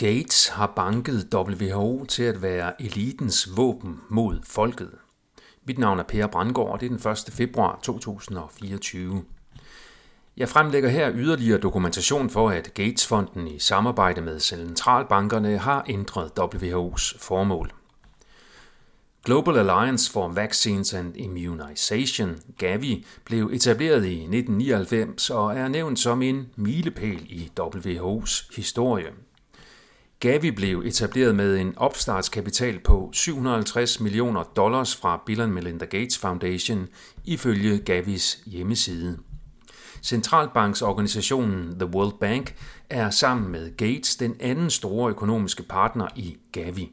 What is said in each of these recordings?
Gates har banket WHO til at være elitens våben mod folket. Mit navn er Per Brandgaard, og det er den 1. februar 2024. Jeg fremlægger her yderligere dokumentation for, at Gates-fonden i samarbejde med centralbankerne har ændret WHO's formål. Global Alliance for Vaccines and Immunization, Gavi, blev etableret i 1999 og er nævnt som en milepæl i WHO's historie. Gavi blev etableret med en opstartskapital på 750 millioner dollars fra Bill and Melinda Gates Foundation ifølge Gavis hjemmeside. Centralbanksorganisationen The World Bank er sammen med Gates den anden store økonomiske partner i Gavi.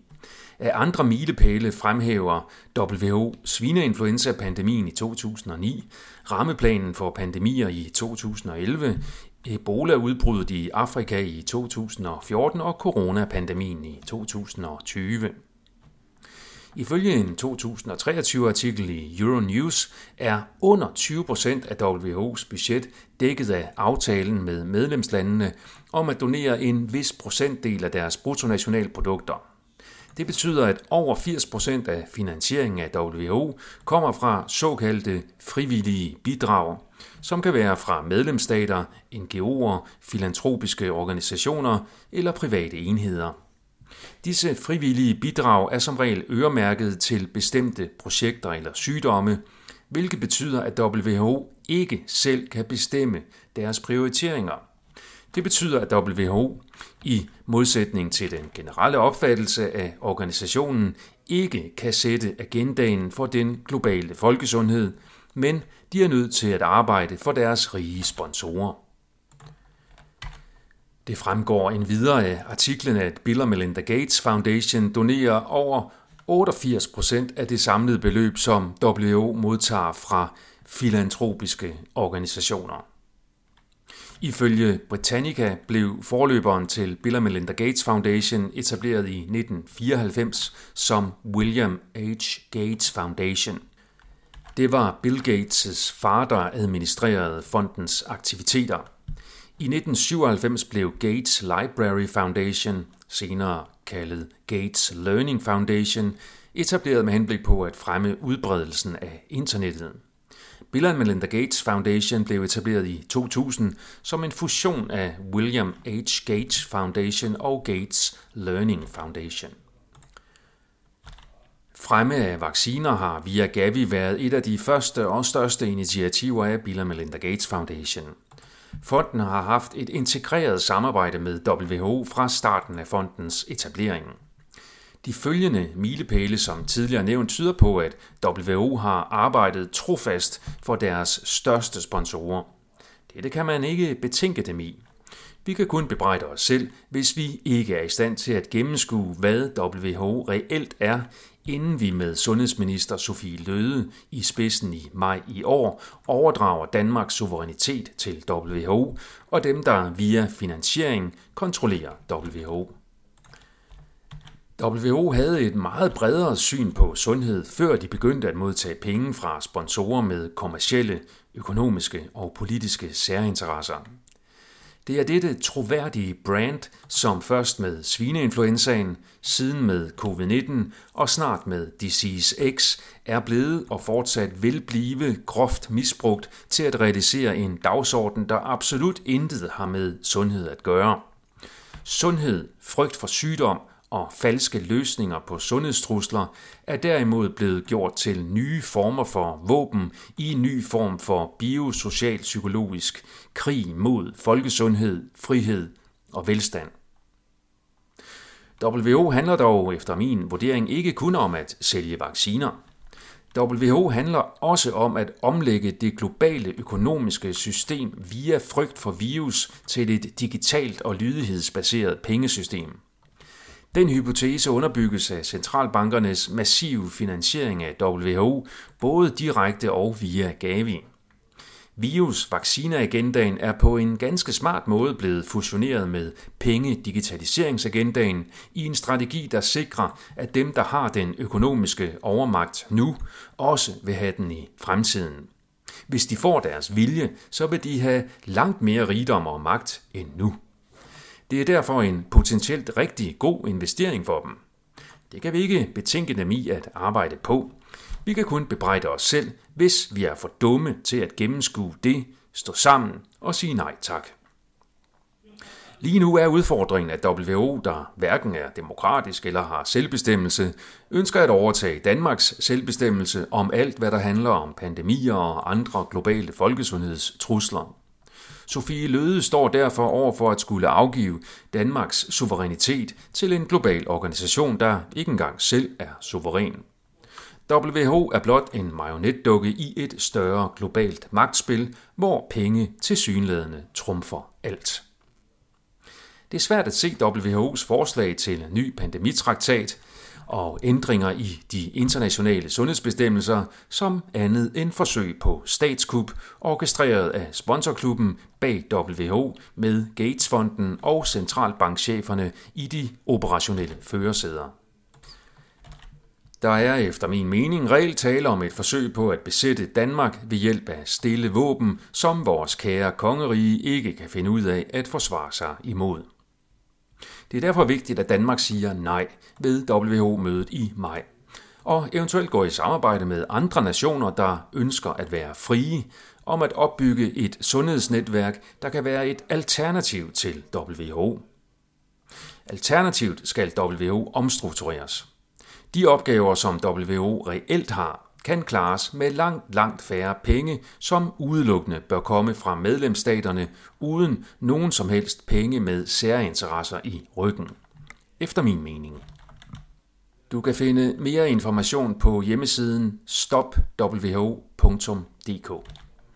Af andre milepæle fremhæver WHO svineinfluenza-pandemien i 2009, rammeplanen for pandemier i 2011, Ebola-udbruddet i Afrika i 2014 og coronapandemien i 2020. Ifølge en 2023-artikel i Euronews er under 20 procent af WHO's budget dækket af aftalen med medlemslandene om at donere en vis procentdel af deres bruttonationalprodukter. Det betyder, at over 80% af finansieringen af WHO kommer fra såkaldte frivillige bidrag, som kan være fra medlemsstater, NGO'er, filantropiske organisationer eller private enheder. Disse frivillige bidrag er som regel øremærket til bestemte projekter eller sygdomme, hvilket betyder, at WHO ikke selv kan bestemme deres prioriteringer. Det betyder, at WHO i modsætning til den generelle opfattelse af organisationen ikke kan sætte agendaen for den globale folkesundhed, men de er nødt til at arbejde for deres rige sponsorer. Det fremgår en videre af artiklen, at Bill og Melinda Gates Foundation donerer over 88 procent af det samlede beløb, som WHO modtager fra filantropiske organisationer. Ifølge Britannica blev forløberen til Bill og Melinda Gates Foundation etableret i 1994 som William H. Gates Foundation. Det var Bill Gates' far, der administrerede fondens aktiviteter. I 1997 blev Gates Library Foundation, senere kaldet Gates Learning Foundation, etableret med henblik på at fremme udbredelsen af internettet. Bill and Melinda Gates Foundation blev etableret i 2000 som en fusion af William H. Gates Foundation og Gates Learning Foundation. Fremme af vacciner har via Gavi været et af de første og største initiativer af Bill and Melinda Gates Foundation. Fonden har haft et integreret samarbejde med WHO fra starten af fondens etablering. De følgende milepæle, som tidligere nævnt, tyder på, at WHO har arbejdet trofast for deres største sponsorer. Dette kan man ikke betænke dem i. Vi kan kun bebrejde os selv, hvis vi ikke er i stand til at gennemskue, hvad WHO reelt er, inden vi med sundhedsminister Sofie Løde i spidsen i maj i år overdrager Danmarks suverænitet til WHO og dem, der via finansiering kontrollerer WHO. WHO havde et meget bredere syn på sundhed, før de begyndte at modtage penge fra sponsorer med kommercielle, økonomiske og politiske særinteresser. Det er dette troværdige brand, som først med svineinfluenzaen, siden med covid-19 og snart med Disease X er blevet og fortsat vil blive groft misbrugt til at realisere en dagsorden, der absolut intet har med sundhed at gøre. Sundhed, frygt for sygdom og falske løsninger på sundhedstrusler er derimod blevet gjort til nye former for våben i en ny form for biosocial-psykologisk krig mod folkesundhed, frihed og velstand. WHO handler dog efter min vurdering ikke kun om at sælge vacciner. WHO handler også om at omlægge det globale økonomiske system via frygt for virus til et digitalt og lydighedsbaseret pengesystem – den hypotese underbygges af centralbankernes massive finansiering af WHO, både direkte og via Gavi. Virus-vaccineagendaen er på en ganske smart måde blevet fusioneret med penge-digitaliseringsagendaen i en strategi, der sikrer, at dem, der har den økonomiske overmagt nu, også vil have den i fremtiden. Hvis de får deres vilje, så vil de have langt mere rigdom og magt end nu. Det er derfor en potentielt rigtig god investering for dem. Det kan vi ikke betænke dem i at arbejde på. Vi kan kun bebrejde os selv, hvis vi er for dumme til at gennemskue det, stå sammen og sige nej tak. Lige nu er udfordringen, at WHO, der hverken er demokratisk eller har selvbestemmelse, ønsker at overtage Danmarks selvbestemmelse om alt, hvad der handler om pandemier og andre globale folkesundhedstrusler. Sofie Løde står derfor over for at skulle afgive Danmarks suverænitet til en global organisation, der ikke engang selv er suveræn. WHO er blot en marionetdukke i et større globalt magtspil, hvor penge til synlædende trumfer alt. Det er svært at se WHO's forslag til en ny pandemitraktat og ændringer i de internationale sundhedsbestemmelser som andet end forsøg på statskup, orkestreret af sponsorklubben bag WHO med Gatesfonden og centralbankcheferne i de operationelle førersæder. Der er efter min mening reelt tale om et forsøg på at besætte Danmark ved hjælp af stille våben, som vores kære kongerige ikke kan finde ud af at forsvare sig imod. Det er derfor vigtigt, at Danmark siger nej ved WHO-mødet i maj, og eventuelt går i samarbejde med andre nationer, der ønsker at være frie, om at opbygge et sundhedsnetværk, der kan være et alternativ til WHO. Alternativt skal WHO omstruktureres. De opgaver, som WHO reelt har, kan klares med langt, langt færre penge, som udelukkende bør komme fra medlemsstaterne, uden nogen som helst penge med særinteresser i ryggen. Efter min mening. Du kan finde mere information på hjemmesiden stopwho.dk.